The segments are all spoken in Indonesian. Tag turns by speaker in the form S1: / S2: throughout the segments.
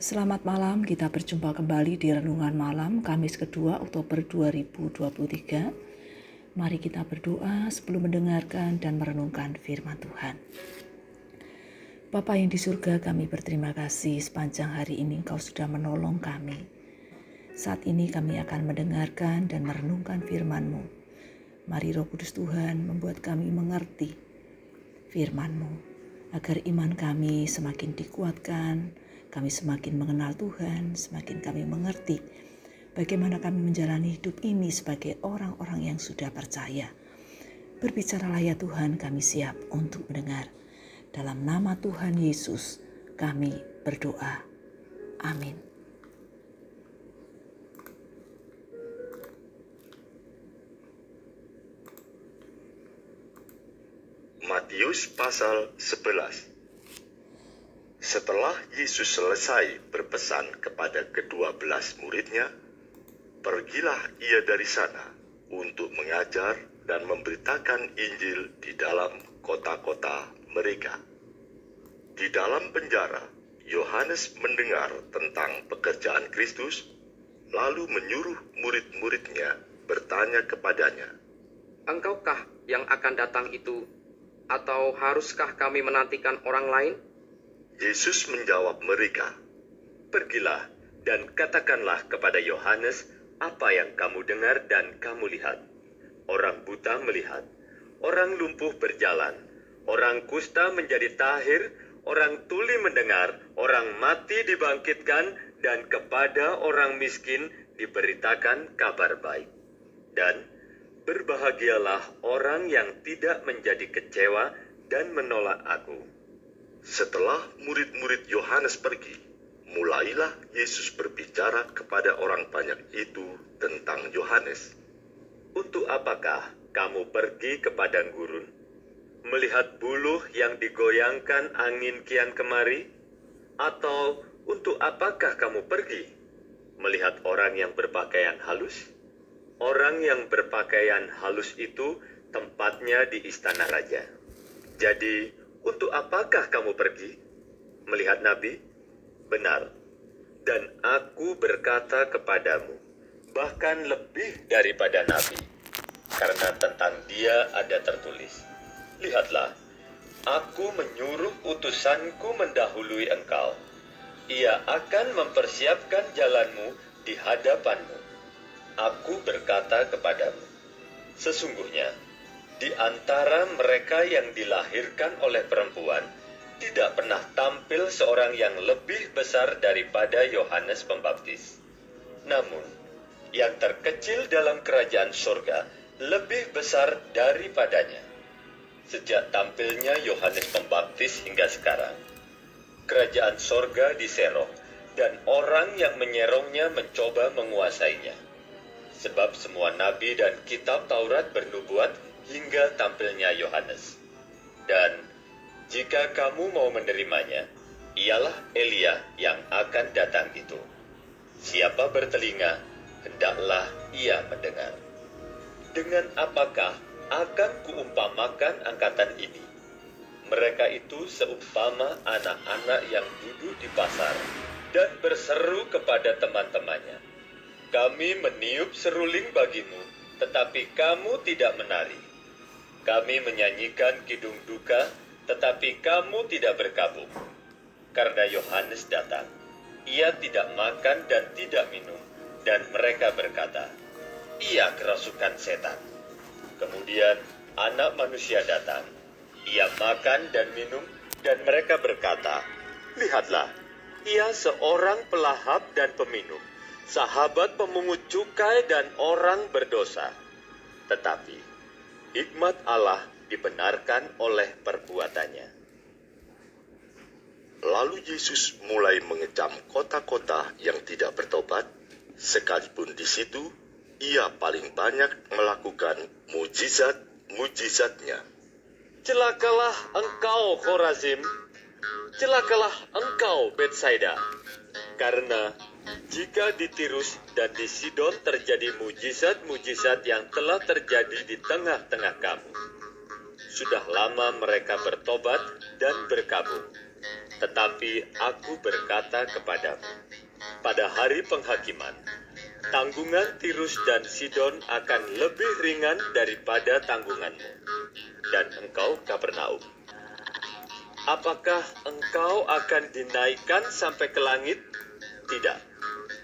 S1: Selamat malam, kita berjumpa kembali di Renungan Malam Kamis kedua Oktober 2023. Mari kita berdoa sebelum mendengarkan dan merenungkan firman Tuhan. Bapa yang di surga kami berterima kasih sepanjang hari ini Engkau sudah menolong kami. Saat ini kami akan mendengarkan dan merenungkan firman-Mu. Mari roh kudus Tuhan membuat kami mengerti firman-Mu. Agar iman kami semakin dikuatkan, kami semakin mengenal Tuhan, semakin kami mengerti bagaimana kami menjalani hidup ini sebagai orang-orang yang sudah percaya. Berbicaralah ya Tuhan, kami siap untuk mendengar. Dalam nama Tuhan Yesus, kami berdoa. Amin.
S2: Matius pasal 11 setelah Yesus selesai berpesan kepada kedua belas muridnya, pergilah ia dari sana untuk mengajar dan memberitakan Injil di dalam kota-kota mereka. Di dalam penjara, Yohanes mendengar tentang pekerjaan Kristus, lalu menyuruh murid-muridnya bertanya kepadanya,
S3: Engkaukah yang akan datang itu, atau haruskah kami menantikan orang lain?
S2: Yesus menjawab mereka, "Pergilah dan katakanlah kepada Yohanes apa yang kamu dengar dan kamu lihat. Orang buta melihat, orang lumpuh berjalan, orang kusta menjadi tahir, orang tuli mendengar, orang mati dibangkitkan, dan kepada orang miskin diberitakan kabar baik. Dan berbahagialah orang yang tidak menjadi kecewa dan menolak Aku." Setelah murid-murid Yohanes pergi, mulailah Yesus berbicara kepada orang banyak itu tentang Yohanes. Untuk apakah kamu pergi ke padang gurun? Melihat buluh yang digoyangkan angin kian kemari? Atau untuk apakah kamu pergi? Melihat orang yang berpakaian halus? Orang yang berpakaian halus itu tempatnya di istana raja. Jadi, untuk apakah kamu pergi? Melihat Nabi? Benar. Dan aku berkata kepadamu, bahkan lebih daripada Nabi. Karena tentang dia ada tertulis. Lihatlah, aku menyuruh utusanku mendahului engkau. Ia akan mempersiapkan jalanmu di hadapanmu. Aku berkata kepadamu, sesungguhnya di antara mereka yang dilahirkan oleh perempuan, tidak pernah tampil seorang yang lebih besar daripada Yohanes Pembaptis. Namun, yang terkecil dalam kerajaan surga lebih besar daripadanya. Sejak tampilnya Yohanes Pembaptis hingga sekarang, kerajaan surga diserong dan orang yang menyerongnya mencoba menguasainya. Sebab semua nabi dan kitab Taurat bernubuat hingga tampilnya Yohanes. Dan jika kamu mau menerimanya, ialah Elia yang akan datang itu. Siapa bertelinga, hendaklah ia mendengar. Dengan apakah akan kuumpamakan angkatan ini? Mereka itu seumpama anak-anak yang duduk di pasar dan berseru kepada teman-temannya. Kami meniup seruling bagimu, tetapi kamu tidak menari kami menyanyikan kidung duka, tetapi kamu tidak berkabung. Karena Yohanes datang, ia tidak makan dan tidak minum, dan mereka berkata, ia kerasukan setan. Kemudian anak manusia datang, ia makan dan minum, dan mereka berkata, lihatlah, ia seorang pelahap dan peminum, sahabat pemungut cukai dan orang berdosa. Tetapi hikmat Allah dibenarkan oleh perbuatannya. Lalu Yesus mulai mengecam kota-kota yang tidak bertobat, sekalipun di situ ia paling banyak melakukan mujizat-mujizatnya. Celakalah engkau Khorazim, celakalah engkau Betsaida, karena jika di Tirus dan di Sidon terjadi mujizat-mujizat yang telah terjadi di tengah-tengah kamu, sudah lama mereka bertobat dan berkabung. Tetapi aku berkata kepadamu, pada hari penghakiman, tanggungan Tirus dan Sidon akan lebih ringan daripada tanggunganmu. Dan engkau, Kapernaum, apakah engkau akan dinaikkan sampai ke langit? Tidak.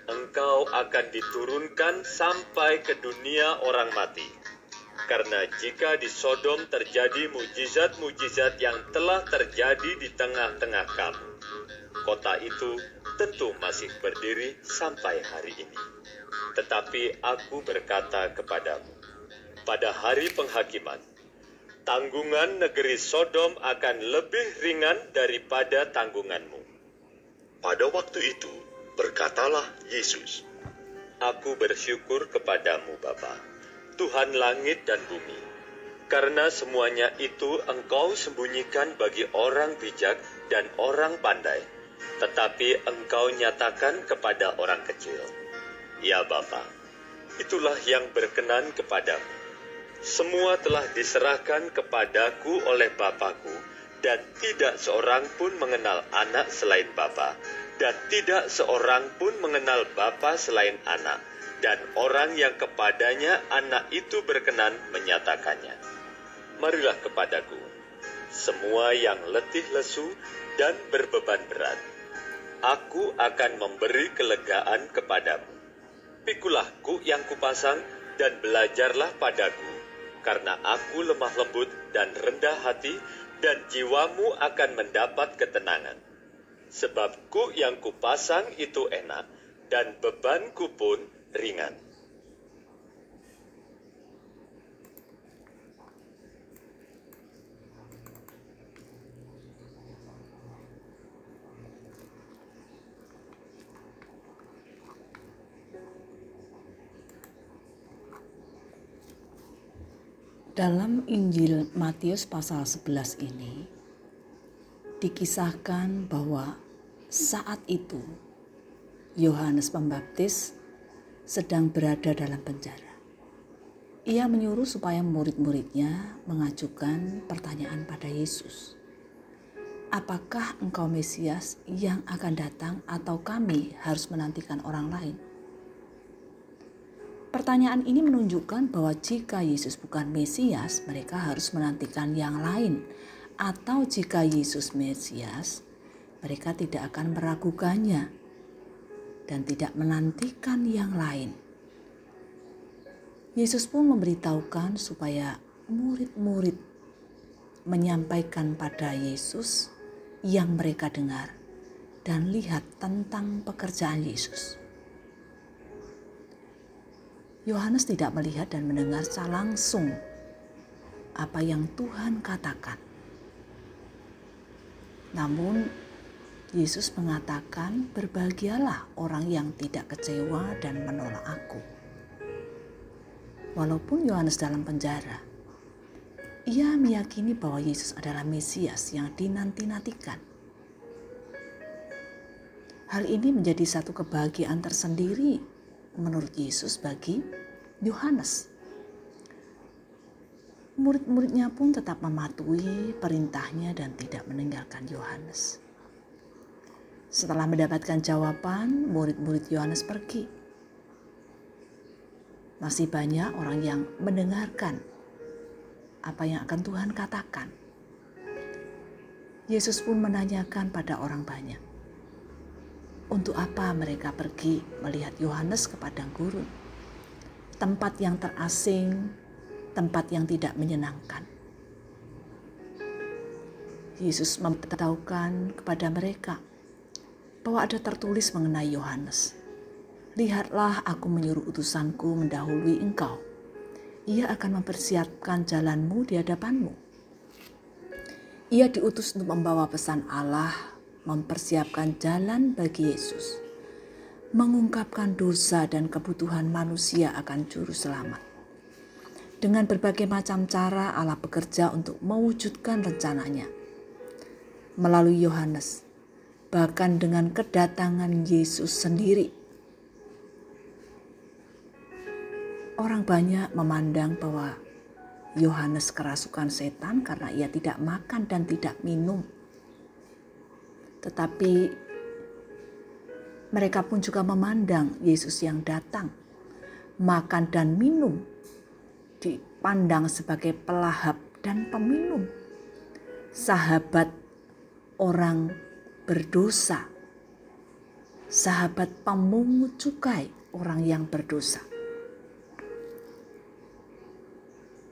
S2: Engkau akan diturunkan sampai ke dunia orang mati. Karena jika di Sodom terjadi mujizat-mujizat yang telah terjadi di tengah-tengah kamu, kota itu tentu masih berdiri sampai hari ini. Tetapi aku berkata kepadamu, pada hari penghakiman, tanggungan negeri Sodom akan lebih ringan daripada tanggunganmu. Pada waktu itu, berkatalah Yesus, Aku bersyukur kepadamu Bapa, Tuhan langit dan bumi, karena semuanya itu engkau sembunyikan bagi orang bijak dan orang pandai, tetapi engkau nyatakan kepada orang kecil. Ya Bapa, itulah yang berkenan kepadamu. Semua telah diserahkan kepadaku oleh Bapakku, dan tidak seorang pun mengenal anak selain Bapa, dan tidak seorang pun mengenal Bapa selain anak, dan orang yang kepadanya anak itu berkenan menyatakannya. Marilah kepadaku, semua yang letih lesu dan berbeban berat. Aku akan memberi kelegaan kepadamu. Pikulah kuk yang kupasang dan belajarlah padaku, karena aku lemah lembut dan rendah hati, dan jiwamu akan mendapat ketenangan. Sebab kuk yang kupasang itu enak, dan bebanku pun ringan.
S1: Dalam Injil Matius pasal 11 ini dikisahkan bahwa saat itu Yohanes Pembaptis sedang berada dalam penjara. Ia menyuruh supaya murid-muridnya mengajukan pertanyaan pada Yesus. Apakah engkau Mesias yang akan datang atau kami harus menantikan orang lain? Pertanyaan ini menunjukkan bahwa jika Yesus bukan Mesias, mereka harus menantikan yang lain, atau jika Yesus Mesias, mereka tidak akan meragukannya dan tidak menantikan yang lain. Yesus pun memberitahukan supaya murid-murid menyampaikan pada Yesus yang mereka dengar dan lihat tentang pekerjaan Yesus. Yohanes tidak melihat dan mendengar secara langsung apa yang Tuhan katakan. Namun, Yesus mengatakan, "Berbahagialah orang yang tidak kecewa dan menolak Aku." Walaupun Yohanes dalam penjara, ia meyakini bahwa Yesus adalah Mesias yang dinanti-nantikan. Hal ini menjadi satu kebahagiaan tersendiri menurut Yesus bagi Yohanes. Murid-muridnya pun tetap mematuhi perintahnya dan tidak meninggalkan Yohanes. Setelah mendapatkan jawaban, murid-murid Yohanes pergi. Masih banyak orang yang mendengarkan apa yang akan Tuhan katakan. Yesus pun menanyakan pada orang banyak, untuk apa mereka pergi melihat Yohanes ke padang gurun? Tempat yang terasing, tempat yang tidak menyenangkan. Yesus memberitahukan kepada mereka bahwa ada tertulis mengenai Yohanes. Lihatlah aku menyuruh utusanku mendahului engkau. Ia akan mempersiapkan jalanmu di hadapanmu. Ia diutus untuk membawa pesan Allah mempersiapkan jalan bagi Yesus, mengungkapkan dosa dan kebutuhan manusia akan juru selamat. Dengan berbagai macam cara Allah bekerja untuk mewujudkan rencananya. Melalui Yohanes, bahkan dengan kedatangan Yesus sendiri. Orang banyak memandang bahwa Yohanes kerasukan setan karena ia tidak makan dan tidak minum Tetapi mereka pun juga memandang Yesus yang datang, makan dan minum, dipandang sebagai pelahap dan peminum, sahabat orang berdosa, sahabat pemungut cukai orang yang berdosa.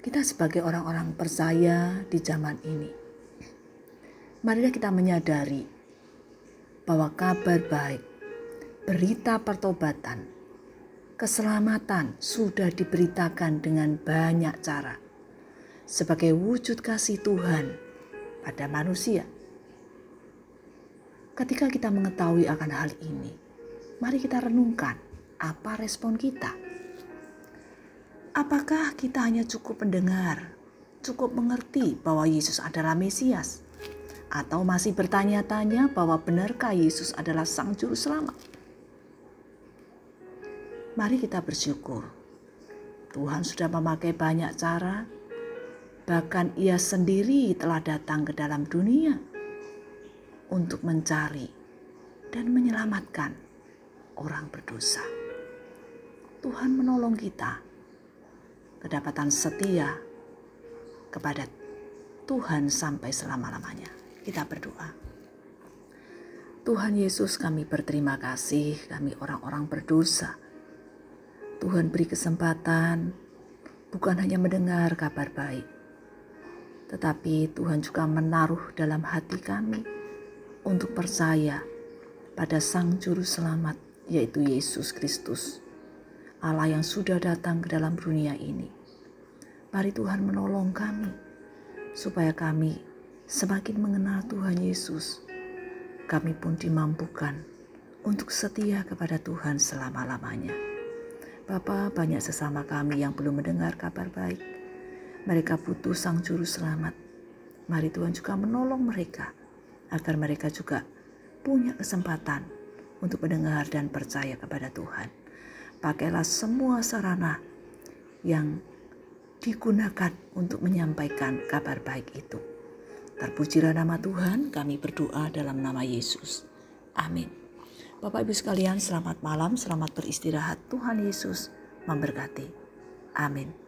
S1: Kita sebagai orang-orang percaya di zaman ini, marilah kita menyadari bahwa kabar baik, berita pertobatan, keselamatan sudah diberitakan dengan banyak cara sebagai wujud kasih Tuhan pada manusia. Ketika kita mengetahui akan hal ini, mari kita renungkan apa respon kita Apakah kita hanya cukup mendengar, cukup mengerti bahwa Yesus adalah Mesias? Atau masih bertanya-tanya bahwa benarkah Yesus adalah Sang Juru Selamat? Mari kita bersyukur. Tuhan sudah memakai banyak cara, bahkan Ia sendiri telah datang ke dalam dunia untuk mencari dan menyelamatkan orang berdosa. Tuhan menolong kita kedapatan setia kepada Tuhan sampai selama-lamanya. Kita berdoa. Tuhan Yesus kami berterima kasih, kami orang-orang berdosa. Tuhan beri kesempatan bukan hanya mendengar kabar baik, tetapi Tuhan juga menaruh dalam hati kami untuk percaya pada Sang Juru Selamat, yaitu Yesus Kristus Allah yang sudah datang ke dalam dunia ini. Mari Tuhan menolong kami supaya kami semakin mengenal Tuhan Yesus. Kami pun dimampukan untuk setia kepada Tuhan selama-lamanya. Bapa, banyak sesama kami yang belum mendengar kabar baik. Mereka butuh Sang Juru Selamat. Mari Tuhan juga menolong mereka agar mereka juga punya kesempatan untuk mendengar dan percaya kepada Tuhan pakailah semua sarana yang digunakan untuk menyampaikan kabar baik itu. Terpujilah nama Tuhan, kami berdoa dalam nama Yesus. Amin. Bapak Ibu sekalian, selamat malam, selamat beristirahat. Tuhan Yesus memberkati. Amin.